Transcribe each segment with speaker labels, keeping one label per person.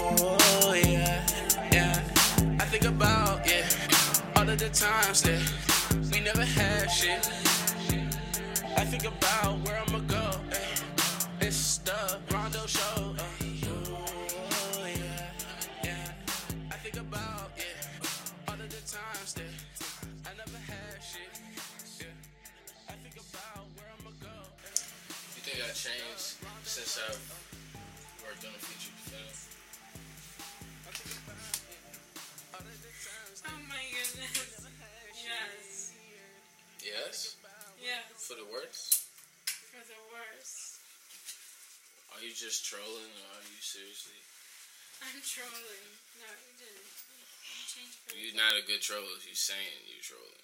Speaker 1: Oh, yeah, yeah. I think about, yeah, all of the times that we never had shit. I think about where I'ma go. eh. It's the Rondo Show. uh. Yeah, yeah. I think about yeah, all of the times that I never had shit. I think about,
Speaker 2: Yes.
Speaker 3: Yes. For the worst?
Speaker 2: For the worst.
Speaker 3: Are you just trolling or are you seriously?
Speaker 2: I'm trolling. No, you didn't. You changed.
Speaker 3: You're not a good troller. You're saying you're trolling.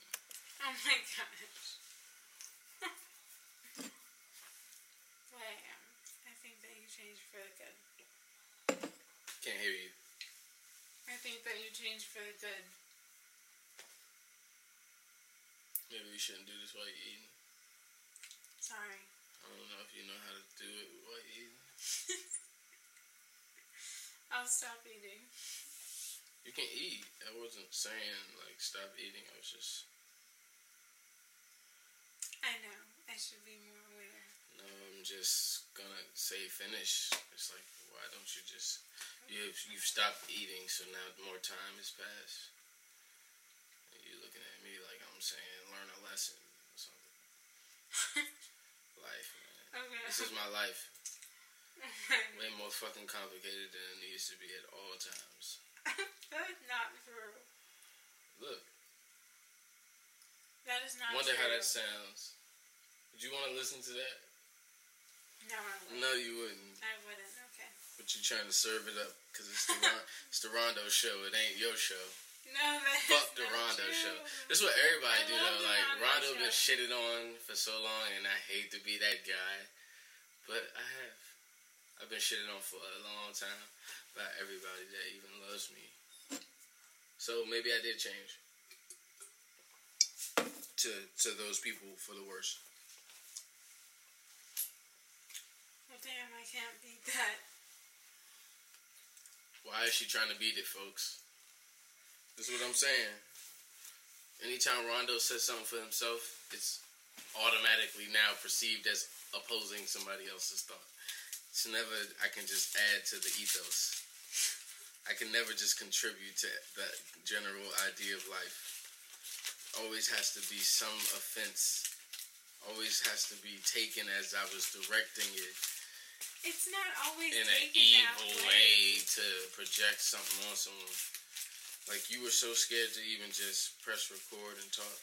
Speaker 2: Oh my gosh. I am. I think that you changed for the good.
Speaker 3: Can't hear you.
Speaker 2: I think that you changed for the good.
Speaker 3: Maybe we shouldn't do this while you're eating.
Speaker 2: Sorry.
Speaker 3: I don't know if you know how to do it while you're eating.
Speaker 2: I'll stop eating.
Speaker 3: You can eat. I wasn't saying like stop eating. I was just
Speaker 2: I know. I should be more aware.
Speaker 3: no. I'm just gonna say finish. It's like why don't you just you've you've stopped eating, so now more time has passed. And you looking at me like I'm saying learn a lesson or something. Life, man.
Speaker 2: Okay.
Speaker 3: This is my life. Way more fucking complicated than it needs to be at all times.
Speaker 2: That's not true.
Speaker 3: Look,
Speaker 2: That is not
Speaker 3: wonder
Speaker 2: true.
Speaker 3: how that sounds. Would you want to listen to that?
Speaker 2: No, I wouldn't.
Speaker 3: No, you wouldn't.
Speaker 2: I wouldn't. Okay.
Speaker 3: But you're trying to serve it up because it's the Ron- it's the Rondo show. It ain't your show.
Speaker 2: No,
Speaker 3: Fuck the Rondo
Speaker 2: true.
Speaker 3: show. This is what everybody
Speaker 2: I
Speaker 3: do though. Like
Speaker 2: Rondo
Speaker 3: Rondo been shitted on for so long, and I hate to be that guy, but I have. I've been shitted on for a long time by everybody that even loves me. So maybe I did change to to those people for the worse.
Speaker 2: Well, damn, I can't beat that.
Speaker 3: Why is she trying to beat it, folks? This is what I'm saying. Anytime Rondo says something for himself, it's automatically now perceived as opposing somebody else's thought. It's never I can just add to the ethos. I can never just contribute to the general idea of life. Always has to be some offense. Always has to be taken as I was directing it
Speaker 2: It's not always
Speaker 3: in an evil
Speaker 2: way.
Speaker 3: way to project something on someone. Like you were so scared to even just press record and talk.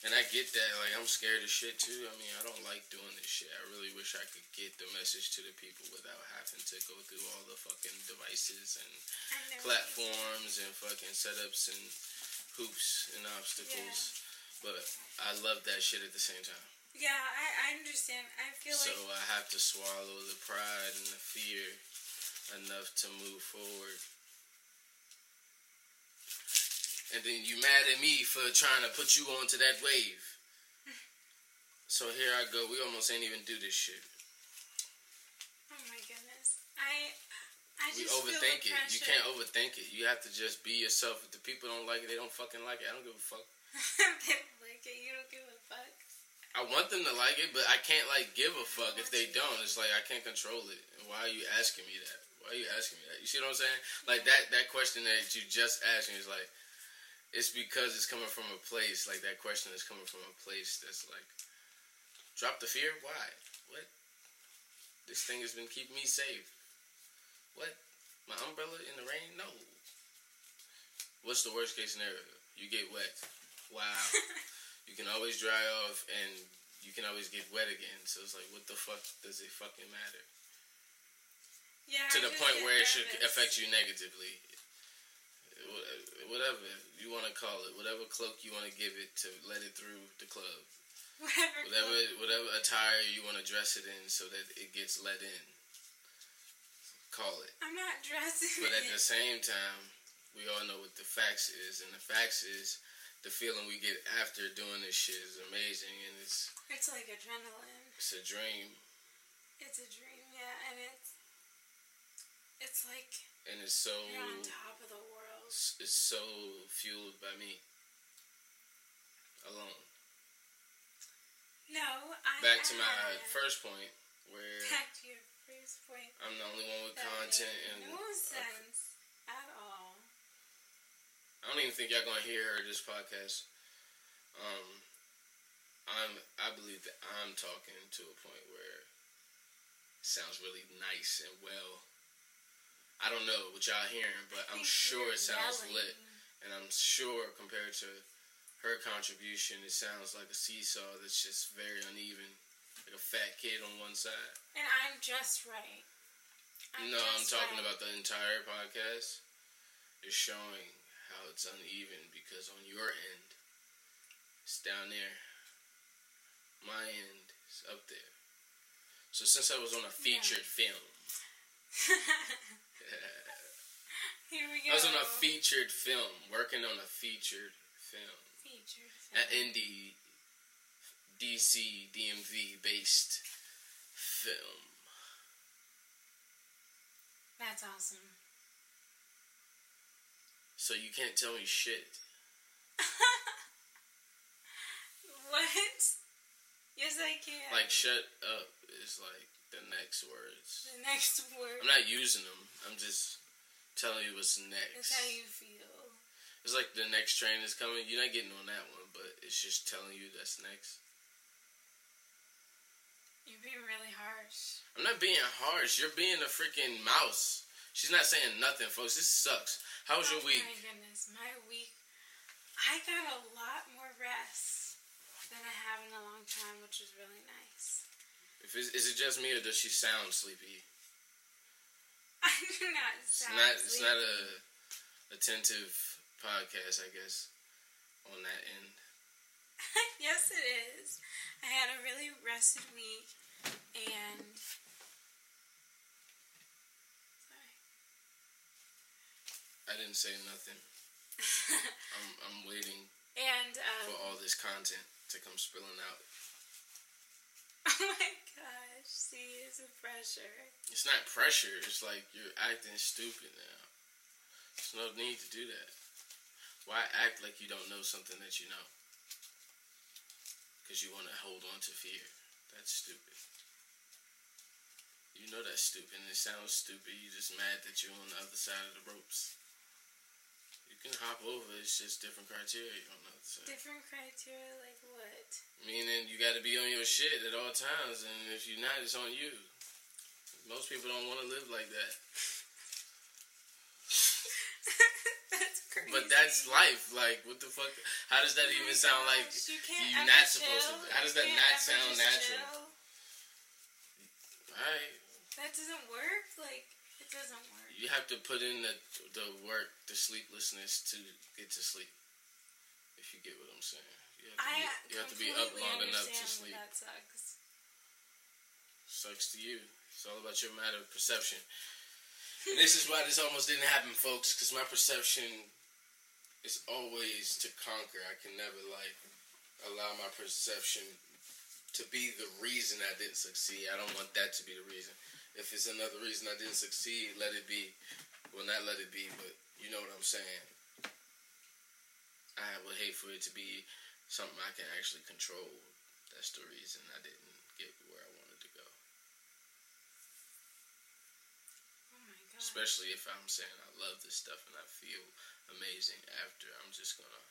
Speaker 3: And I get that, like I'm scared of shit too. I mean, I don't like doing this shit. I really wish I could get the message to the people without having to go through all the fucking devices and platforms and fucking setups and hoops and obstacles. But I love that shit at the same time.
Speaker 2: Yeah, I, I understand. I feel
Speaker 3: So
Speaker 2: like
Speaker 3: I have to swallow the pride and the fear enough to move forward. And then you mad at me for trying to put you onto that wave. So here I go. We almost ain't even do this shit.
Speaker 2: Oh my goodness. I I just
Speaker 3: We
Speaker 2: overthink
Speaker 3: it. You can't overthink it. You have to just be yourself. If the people don't like it, they don't fucking like it. I don't give a fuck.
Speaker 2: they don't like it. You don't give a fuck.
Speaker 3: I want them to like it, but I can't like give a fuck if they don't. It's like I can't control it. Why are you asking me that? Why are you asking me that? You see what I'm saying? Like that that question that you just asked me is like it's because it's coming from a place like that question is coming from a place that's like drop the fear. Why? What? This thing has been keeping me safe. What? My umbrella in the rain? No. What's the worst case scenario? You get wet. Wow. you can always dry off and you can always get wet again. So it's like, what the fuck does it fucking matter?
Speaker 2: Yeah.
Speaker 3: to
Speaker 2: I
Speaker 3: the point where it should affect you negatively. Wh- Whatever you want to call it, whatever cloak you want to give it to let it through the club,
Speaker 2: Whatever.
Speaker 3: whatever whatever attire you want to dress it in so that it gets let in. Call it.
Speaker 2: I'm not dressing.
Speaker 3: But at the same time, we all know what the facts is, and the facts is the feeling we get after doing this shit is amazing, and it's
Speaker 2: It's like adrenaline.
Speaker 3: it's a dream.
Speaker 2: It's a dream, yeah, and it's it's like
Speaker 3: and it's so
Speaker 2: You're on top of the
Speaker 3: it's so fueled by me alone.
Speaker 2: No, I.
Speaker 3: Back to my
Speaker 2: had-
Speaker 3: first point, where
Speaker 2: Back to your first point.
Speaker 3: I'm the only one with content, and
Speaker 2: no sense at all.
Speaker 3: I don't even think y'all gonna hear this podcast. Um, I'm I believe that I'm talking to a point where it sounds really nice and well. I don't know what y'all hearing, but I'm sure it sounds lit, and I'm sure compared to her contribution, it sounds like a seesaw that's just very uneven, like a fat kid on one side.
Speaker 2: And I'm just right.
Speaker 3: no, I'm talking
Speaker 2: right.
Speaker 3: about the entire podcast. It's showing how it's uneven because on your end, it's down there. My end is up there. So since I was on a featured film,
Speaker 2: Here we go.
Speaker 3: I was on a featured film, working on a featured film
Speaker 2: Featured
Speaker 3: at
Speaker 2: film.
Speaker 3: indie DC DMV based film.
Speaker 2: That's awesome.
Speaker 3: So you can't tell me shit.
Speaker 2: What? Yes, I can.
Speaker 3: Like shut up is like the next words.
Speaker 2: the next word
Speaker 3: I'm not using them. I'm just telling you what's next.
Speaker 2: is how you feel.
Speaker 3: It's like the next train is coming. You're not getting on that one, but it's just telling you that's next.
Speaker 2: You're being really harsh.
Speaker 3: I'm not being harsh. You're being a freaking mouse. She's not saying nothing, folks. This sucks. How was your
Speaker 2: oh
Speaker 3: week?
Speaker 2: my goodness, my week. I got a lot more rest than I have in a long time, which is really nice.
Speaker 3: If it's, is it just me or does she sound sleepy?
Speaker 2: I do not
Speaker 3: It's
Speaker 2: sound
Speaker 3: not. It's not a attentive podcast, I guess. On that end,
Speaker 2: yes, it is. I had a really rested week, and sorry.
Speaker 3: I didn't say nothing. I'm I'm waiting
Speaker 2: and
Speaker 3: for
Speaker 2: um,
Speaker 3: all this content to come spilling out.
Speaker 2: oh my gosh, see, it's a pressure.
Speaker 3: It's not pressure. It's like you're acting stupid now. There's no need to do that. Why act like you don't know something that you know? Because you want to hold on to fear. That's stupid. You know that's stupid. and It sounds stupid. You're just mad that you're on the other side of the ropes. You can hop over. It's just different criteria on the other side.
Speaker 2: Different criteria, like what?
Speaker 3: Meaning you got to be on your shit at all times, and if you're not, it's on you. Most people don't want to live like that.
Speaker 2: that's crazy.
Speaker 3: But that's life. Like, what the fuck? How does that
Speaker 2: Oh
Speaker 3: even
Speaker 2: my
Speaker 3: sound like
Speaker 2: you ever
Speaker 3: not supposed to? How does
Speaker 2: You
Speaker 3: that
Speaker 2: can't
Speaker 3: sound natural?
Speaker 2: chill.
Speaker 3: Alright.
Speaker 2: That doesn't work. Like it doesn't work.
Speaker 3: You have to put in the, the work, the sleeplessness to get to sleep. If you get what I'm saying. You have to
Speaker 2: I
Speaker 3: be, you have to be up long enough to sleep.
Speaker 2: That sucks.
Speaker 3: Sucks to you. It's all about your matter of perception. And this is why this almost didn't happen, folks, because my perception is always to conquer. I can never, like, allow my perception to be the reason I didn't succeed. I don't want that to be the reason. If it's another reason I didn't succeed, let it be. Well, not let it be, but you know what I'm saying. I would hate for it to be something I can actually control. That's the reason I didn't get where I wanted to go.
Speaker 2: Oh my god.
Speaker 3: Especially if I'm saying I love this stuff and I feel amazing after. I'm just gonna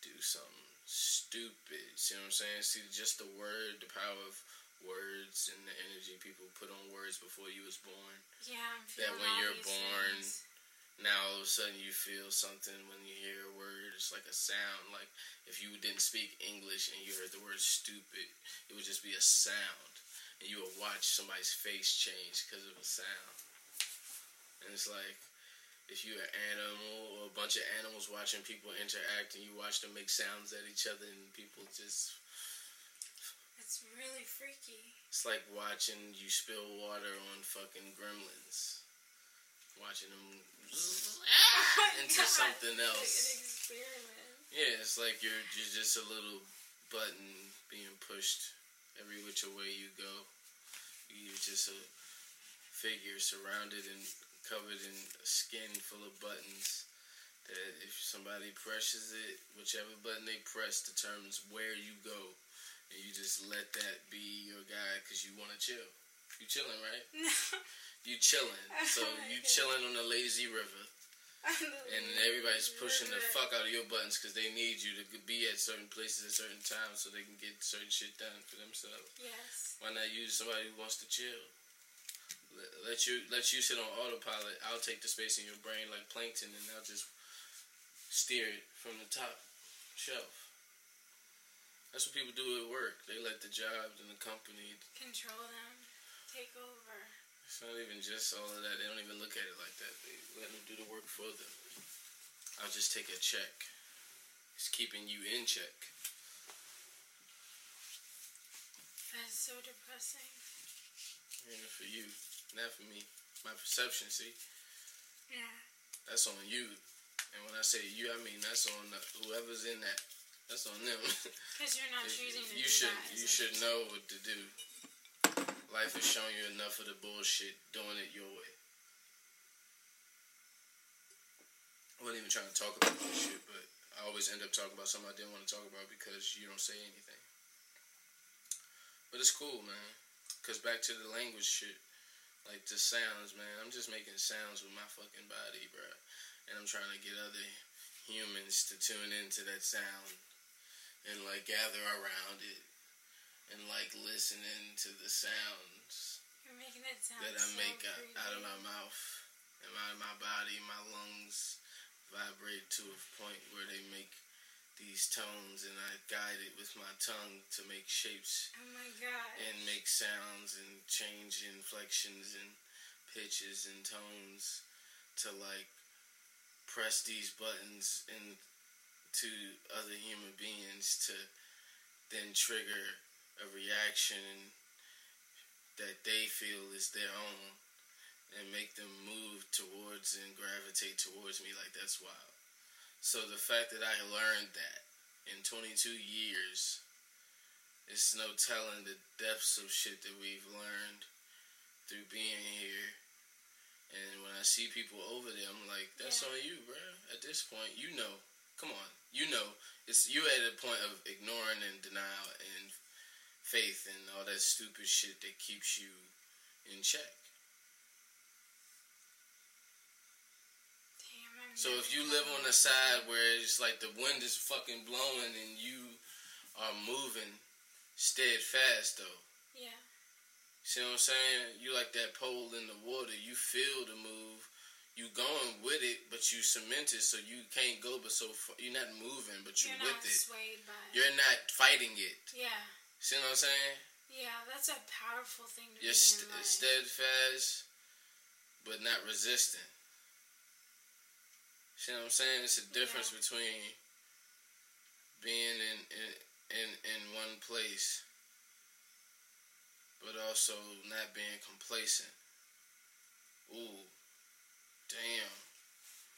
Speaker 3: do something stupid. See what I'm saying? See just the word, the power of words and the energy people put on words before you was born.
Speaker 2: Yeah, I'm
Speaker 3: that when you're born,
Speaker 2: things.
Speaker 3: Now all of a sudden you feel something when you hear a word. It's like a sound. Like if you didn't speak English and you heard the word stupid, it would just be a sound, and you would watch somebody's face change because of a sound. And it's like if you're an animal or a bunch of animals watching people interact, and you watch them make sounds at each other, and people just.
Speaker 2: It's really freaky.
Speaker 3: It's like watching you spill water on fucking gremlins. Watching them into
Speaker 2: God,
Speaker 3: something
Speaker 2: Like
Speaker 3: else.
Speaker 2: an experiment.
Speaker 3: Yeah, it's like you're, you're just a little button being pushed every which way you go. You're just a figure surrounded and covered in skin full of buttons. That if somebody presses it, whichever button they press determines where you go, and you just let that be your guide because you want to chill. You chilling, right?
Speaker 2: No.
Speaker 3: You chilling. So you chilling on the lazy river, and everybody's pushing the fuck out of your buttons because they need you to be at certain places at certain times so they can get certain shit done for themselves.
Speaker 2: Yes.
Speaker 3: Why not use somebody who wants to chill? Let, let you let you sit on autopilot. I'll take the space in your brain like plankton, and I'll just steer it from the top shelf. That's what people do at work. They let the jobs and the company.
Speaker 2: Control them. Take over.
Speaker 3: It's not even just all of that. They don't even look at it like that. They let them do the work for them. I'll just take a check. It's keeping you in check.
Speaker 2: That's so depressing.
Speaker 3: You know, for you, not for me. My perception, see,
Speaker 2: Yeah.
Speaker 3: that's on you. And when I say you, I mean that's on whoever's in that. That's on them.
Speaker 2: Because you're not choosing to
Speaker 3: you
Speaker 2: do
Speaker 3: should
Speaker 2: that.
Speaker 3: you should know what to do. Life has shown you enough of the bullshit doing it your way. I wasn't even trying to talk about this shit, but I always end up talking about something I didn't want to talk about because you don't say anything. But it's cool, man. Cause back to the language shit, like the sounds, man. I'm just making sounds with my fucking body, bro. And I'm trying to get other humans to tune into that sound and like gather around it like listening to the sounds
Speaker 2: You're making it sound
Speaker 3: that I
Speaker 2: so
Speaker 3: make out, out of my mouth and out of my body, my lungs vibrate to a point where they make these tones and I guide it with my tongue to make shapes
Speaker 2: Oh my god.
Speaker 3: and make sounds and change inflections and pitches and tones to like press these buttons into other human beings to then trigger a reaction that they feel is their own and make them move towards and gravitate towards me like that's wild. So the fact that I learned that in 22 years it's no telling the depths of shit that we've learned through being here. And when I see people over there, I'm like, that's
Speaker 2: Yeah.
Speaker 3: on you, bro. At this point, you know. Come on, you know. It's you at a point of ignoring and denial and faith and all that stupid shit that keeps you in check.
Speaker 2: Damn,
Speaker 3: So if you live on the side where it's like the wind is fucking blowing and you are moving steadfast though.
Speaker 2: Yeah.
Speaker 3: See what I'm saying? You like that pole in the water. You feel the move. You going with it, but you cemented, so you can't go. But so far, you're not moving, but you're,
Speaker 2: You're
Speaker 3: with
Speaker 2: not
Speaker 3: it.
Speaker 2: swayed by it.
Speaker 3: You're not fighting it.
Speaker 2: Yeah.
Speaker 3: See what I'm saying?
Speaker 2: Yeah, that's a powerful thing to
Speaker 3: You're st- steadfast, but not resistant. See what I'm saying? It's a difference
Speaker 2: Yeah.
Speaker 3: between being in, in in in one place, but also not being complacent. Ooh, damn,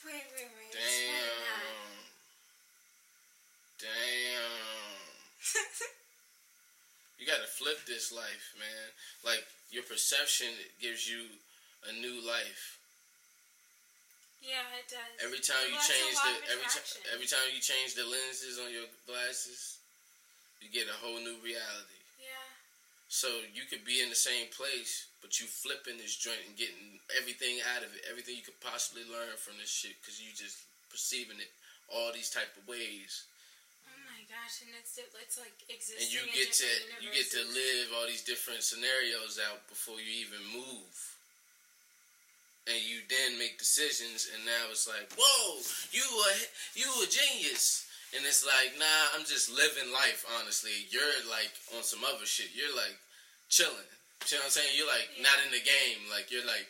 Speaker 2: Wait, wait, wait.
Speaker 3: damn, damn. You gotta flip this life, man. Like your perception gives you a new life.
Speaker 2: yeah, it does.
Speaker 3: Every time you
Speaker 2: Well, a
Speaker 3: change the every time every time you change the lenses on your glasses, you get a whole new reality.
Speaker 2: Yeah.
Speaker 3: So you could be in the same place, but you flipping this joint and getting everything out of it, everything you could possibly learn from this shit, because you just perceiving it all these type of ways,
Speaker 2: gosh, and it's it's like existing.
Speaker 3: and you get to
Speaker 2: different
Speaker 3: you get to live all these different scenarios out before you even move. And you then make decisions, and now it's like, whoa, you a you a genius, and it's like, nah, I'm just living life. Honestly, you're like on some other shit. You're like chilling. You know what I'm saying? You're like
Speaker 2: Yeah.
Speaker 3: not in the game. Like you're like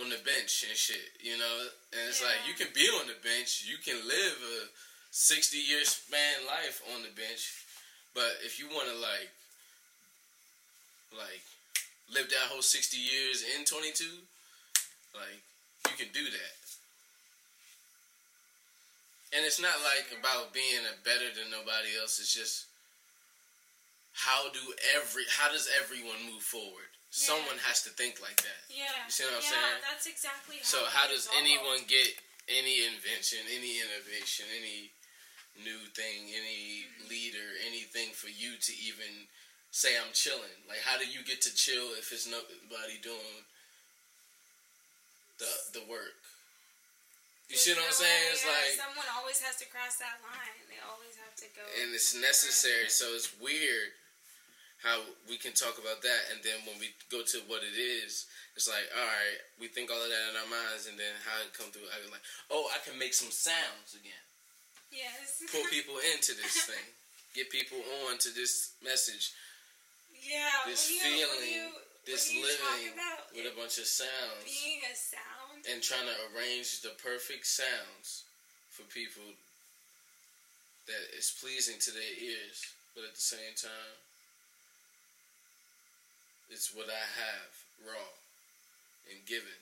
Speaker 3: on the bench and shit. You know, and it's like you can be on the bench. You can live a 60 year span life on the bench, but if you want to like like live that whole 60 years in 22, like you can do that. And it's not like about being a better than nobody else. It's just how do every how does everyone move forward? someone has to think like that.
Speaker 2: Yeah.
Speaker 3: You see what I'm
Speaker 2: yeah,
Speaker 3: saying?
Speaker 2: That's exactly how
Speaker 3: So how does
Speaker 2: evolved.
Speaker 3: anyone get any invention, any innovation, any new thing, any leader, anything for you to even say I'm chilling? Like how do you get to chill if it's nobody doing the the work? You see what I'm saying? It's
Speaker 2: yeah,
Speaker 3: like
Speaker 2: someone always has to cross that line. They always have to go.
Speaker 3: and it's necessary. So it's weird how we can talk about that, and then when we go to what it is, it's like, all right, we think all of that in our minds, and then how it come through, I was like, oh, I can make some sounds again,
Speaker 2: yes.
Speaker 3: pull people into this thing, get people on to this message,
Speaker 2: Yeah.
Speaker 3: this
Speaker 2: you,
Speaker 3: feeling,
Speaker 2: you,
Speaker 3: this
Speaker 2: when you talk
Speaker 3: living with a bunch of sounds,
Speaker 2: being a sound.
Speaker 3: and trying to arrange the perfect sounds for people that is pleasing to their ears, but at the same time, it's what I have raw and given.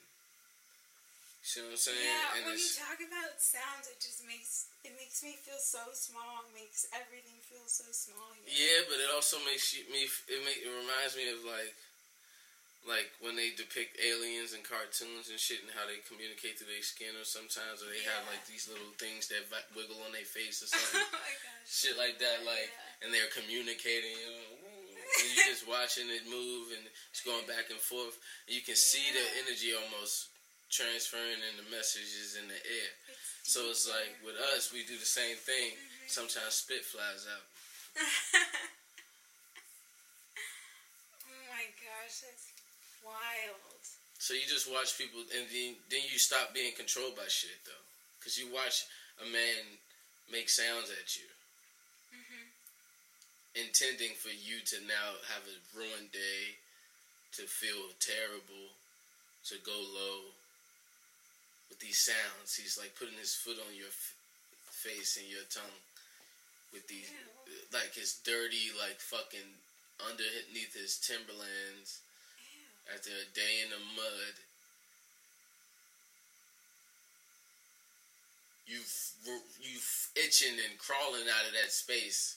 Speaker 3: You see what I'm saying?
Speaker 2: Yeah,
Speaker 3: and
Speaker 2: when you talk about sounds, it just makes it makes me feel so small. It makes everything feel so small here.
Speaker 3: yeah, but it also makes you me. It make it reminds me of like. Like when they depict aliens in cartoons and shit, and how they communicate through their skin, or sometimes, or they have like these little things that wiggle on their face or
Speaker 2: oh
Speaker 3: something.
Speaker 2: my gosh.
Speaker 3: shit like that, like,
Speaker 2: Yeah.
Speaker 3: and they're communicating, you know, and you're just watching it move, and it's going back and forth. And you can see the energy almost transferring, and the messages in the air.
Speaker 2: It's
Speaker 3: So it's like with us, we do the same thing. Sometimes spit flies out.
Speaker 2: oh my gosh, that's wild.
Speaker 3: So you just watch people, and then then you stop being controlled by shit though, because you watch a man make sounds at you,
Speaker 2: Mhm.
Speaker 3: intending for you to now have a ruined day, to feel terrible, to go low. With these sounds, he's like putting his foot on your f- face and your tongue. With these,
Speaker 2: Ew.
Speaker 3: like his dirty, like fucking underneath his Timberlands
Speaker 2: Ew.
Speaker 3: after a day in the mud. You you itching and crawling out of that space.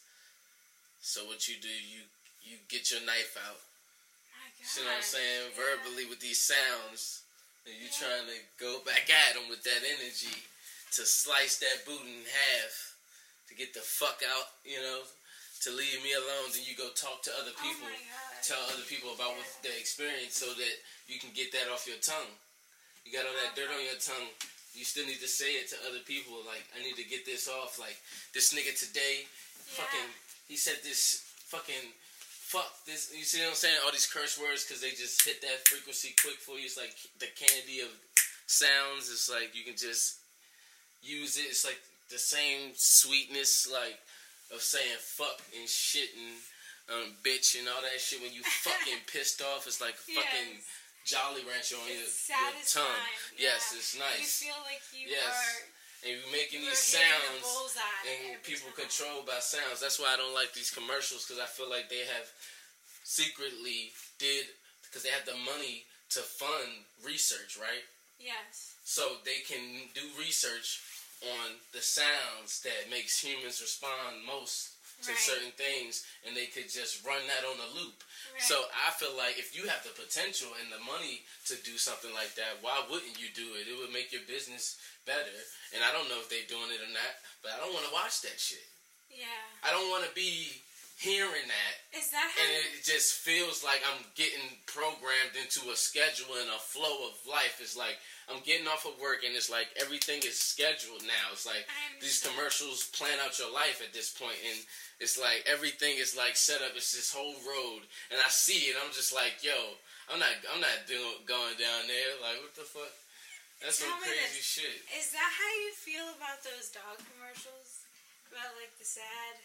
Speaker 3: So what you do, you you get your knife out.
Speaker 2: My gosh.
Speaker 3: See what I'm saying?
Speaker 2: Yeah.
Speaker 3: Verbally with these sounds, and you trying to go back at him with that energy to slice that boot in half, to get the fuck out, you know, to leave me alone. Then you go talk to other
Speaker 2: oh people Oh
Speaker 3: tell other people about what they experience so that you can get that off your tongue. You got all that dirt on your tongue. You still need to say it to other people. Like, I need to get this off. Like, this nigga today,
Speaker 2: Yeah.
Speaker 3: fucking, he said this fucking, fuck this. You see what I'm saying? All these curse words because they just hit that frequency quick for you. It's like the candy of sounds. It's like you can just use it. It's like the same sweetness, like, of saying fuck and shit and um, bitch and all that shit when you fucking pissed off. It's like a fucking
Speaker 2: Yes.
Speaker 3: Jolly Rancher on your,
Speaker 2: It's
Speaker 3: your tongue.
Speaker 2: satisfying.
Speaker 3: Yes,
Speaker 2: yeah.
Speaker 3: it's
Speaker 2: You
Speaker 3: nice.
Speaker 2: feel like you
Speaker 3: Yes.
Speaker 2: are.
Speaker 3: And you're making
Speaker 2: you
Speaker 3: these sounds and people
Speaker 2: time.
Speaker 3: controlled by sounds. That's why I don't like these commercials because I feel like they have secretly did because they have the money to fund research, right?
Speaker 2: Yes.
Speaker 3: So they can do research on the sounds that makes humans respond most to
Speaker 2: Right.
Speaker 3: certain things, and they could just run that on a loop.
Speaker 2: Right.
Speaker 3: So I feel like if you have the potential and the money to do something like that, why wouldn't you do it? It would make your business better. And I don't know if they're doing it or not, but I don't want to watch that shit.
Speaker 2: Yeah.
Speaker 3: I don't want to be hearing that
Speaker 2: Is that how?
Speaker 3: and it just feels like I'm getting programmed into a schedule and a flow of life. It's like I'm getting off of work and it's like everything is scheduled now. It's like these commercials plan out your life at this point and it's like everything is like set up. It's this whole road and I see it. I'm just like, yo, I'm not, I'm not doing going down there. Like what the fuck? That's some
Speaker 2: Tell me
Speaker 3: crazy
Speaker 2: this.
Speaker 3: shit.
Speaker 2: Is that how you feel about those dog commercials? About like the sad.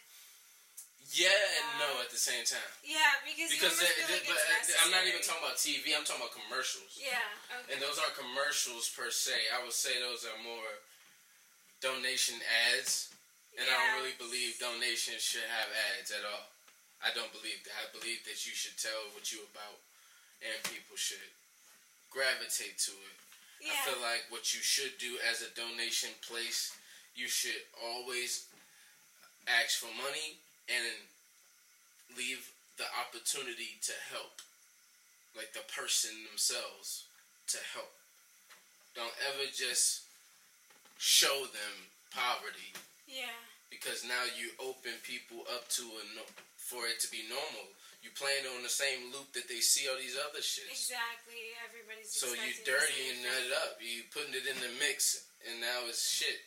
Speaker 3: Yeah and no uh, at the same time.
Speaker 2: Yeah, because
Speaker 3: Because
Speaker 2: you almost
Speaker 3: they-
Speaker 2: feel like
Speaker 3: they- but
Speaker 2: it's
Speaker 3: I'm not even talking about TV. I'm talking about commercials.
Speaker 2: Yeah. Okay.
Speaker 3: And those aren't commercials per se. I would say those are more donation ads. And I don't really believe donations should have ads at all. I don't believe that. I believe that you should tell what you're about and people should gravitate to it.
Speaker 2: yeah.
Speaker 3: I feel like what you should do as a donation place, you should always ask for money and leave the opportunity to help. like the person themselves to help. Don't ever just show them poverty
Speaker 2: Yeah.
Speaker 3: because now you open people up to a no, for it to be normal. You playing on the same loop that they see all these other shits.
Speaker 2: Exactly. Everybody's
Speaker 3: So you dirtying it up. You putting it in the mix, and now it's shit.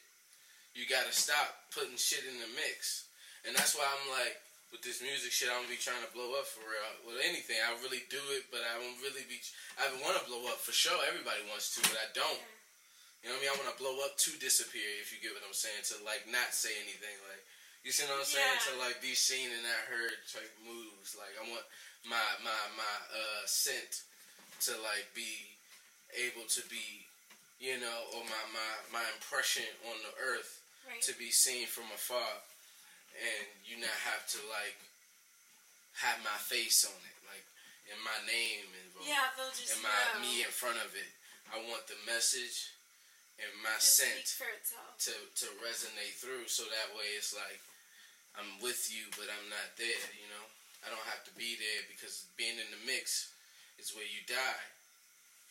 Speaker 3: You gotta stop putting shit in the mix, and that's why I'm like, with this music shit, I don't be trying to blow up for real. With anything, I really do it, but I don't really be. I don't want to blow up for sure. Everybody wants to, but I don't. You know what I mean? I want to blow up to disappear. If you get what I'm saying, to like not say anything, like you see what I'm saying,
Speaker 2: Yeah.
Speaker 3: to like be seen and not heard type moves. Like I want my my my uh scent to like be able to be, you know, or my my my impression on the earth
Speaker 2: Right.
Speaker 3: to be seen from afar, and you not have to like have my face on it, like and my name involved,
Speaker 2: Yeah, they'll just
Speaker 3: and my
Speaker 2: know.
Speaker 3: me in front of it. I want the message and my
Speaker 2: Just
Speaker 3: scent to to resonate through, so that way it's like I'm with you, but I'm not there. You know, I don't have to be there because being in the mix is where you die.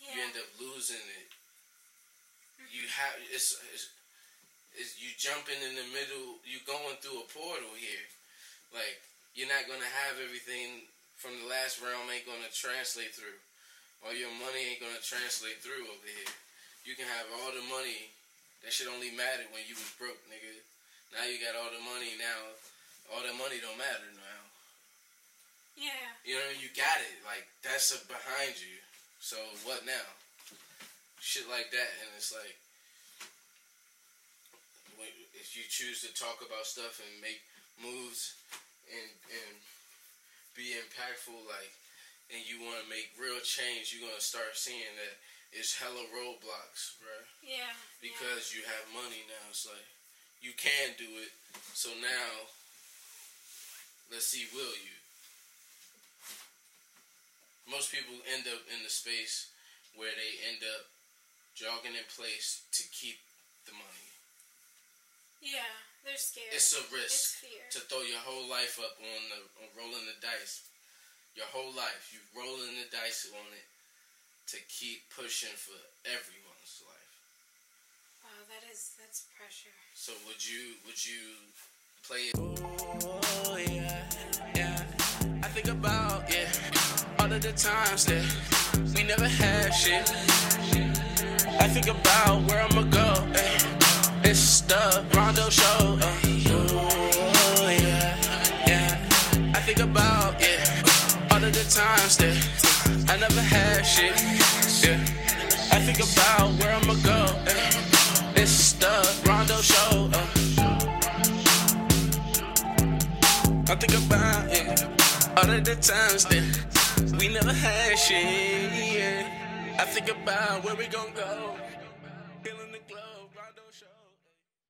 Speaker 2: Yeah.
Speaker 3: You end up losing it. You have it's, it's, it's you jumping in the middle. You going through a portal here. Like you're not gonna have everything from the last realm. Ain't gonna translate through. All your money ain't gonna translate through over here. You can have all the money. That shit only mattered when you was broke, nigga. Now you got all the money. Now all that money don't matter now.
Speaker 2: yeah.
Speaker 3: You know, you got it. Like that's a behind you. So what now? Shit like that, and it's like, if you choose to talk about stuff and make moves and and be impactful, like, and you want to make real change, you're gonna start seeing that it's hella roadblocks, bruh
Speaker 2: Yeah.
Speaker 3: because you have money now. It's like you can do it. So now, let's see, will you? Most people end up in the space where they end up jogging in place to keep the money.
Speaker 2: Yeah. yeah. They're scared.
Speaker 3: It's a
Speaker 2: It's
Speaker 3: risk
Speaker 2: fear.
Speaker 3: to throw your whole life up on the on rolling the dice. Your whole life, you rolling the dice on it to keep pushing for everyone's life.
Speaker 2: Wow, that is that's pressure.
Speaker 3: So would you would you play it?
Speaker 1: Oh yeah, yeah. I think about yeah all of the times that we never had shit. I think about where I'ma go. eh. It's the Rondo Show. uh. Oh yeah, yeah. I think about yeah all of the times that I never had shit. Yeah. I think about where I'ma go. eh. It's the Rondo Show. uh. I think about it all of the times that we never had shit. Yeah. I think about where we gon' go.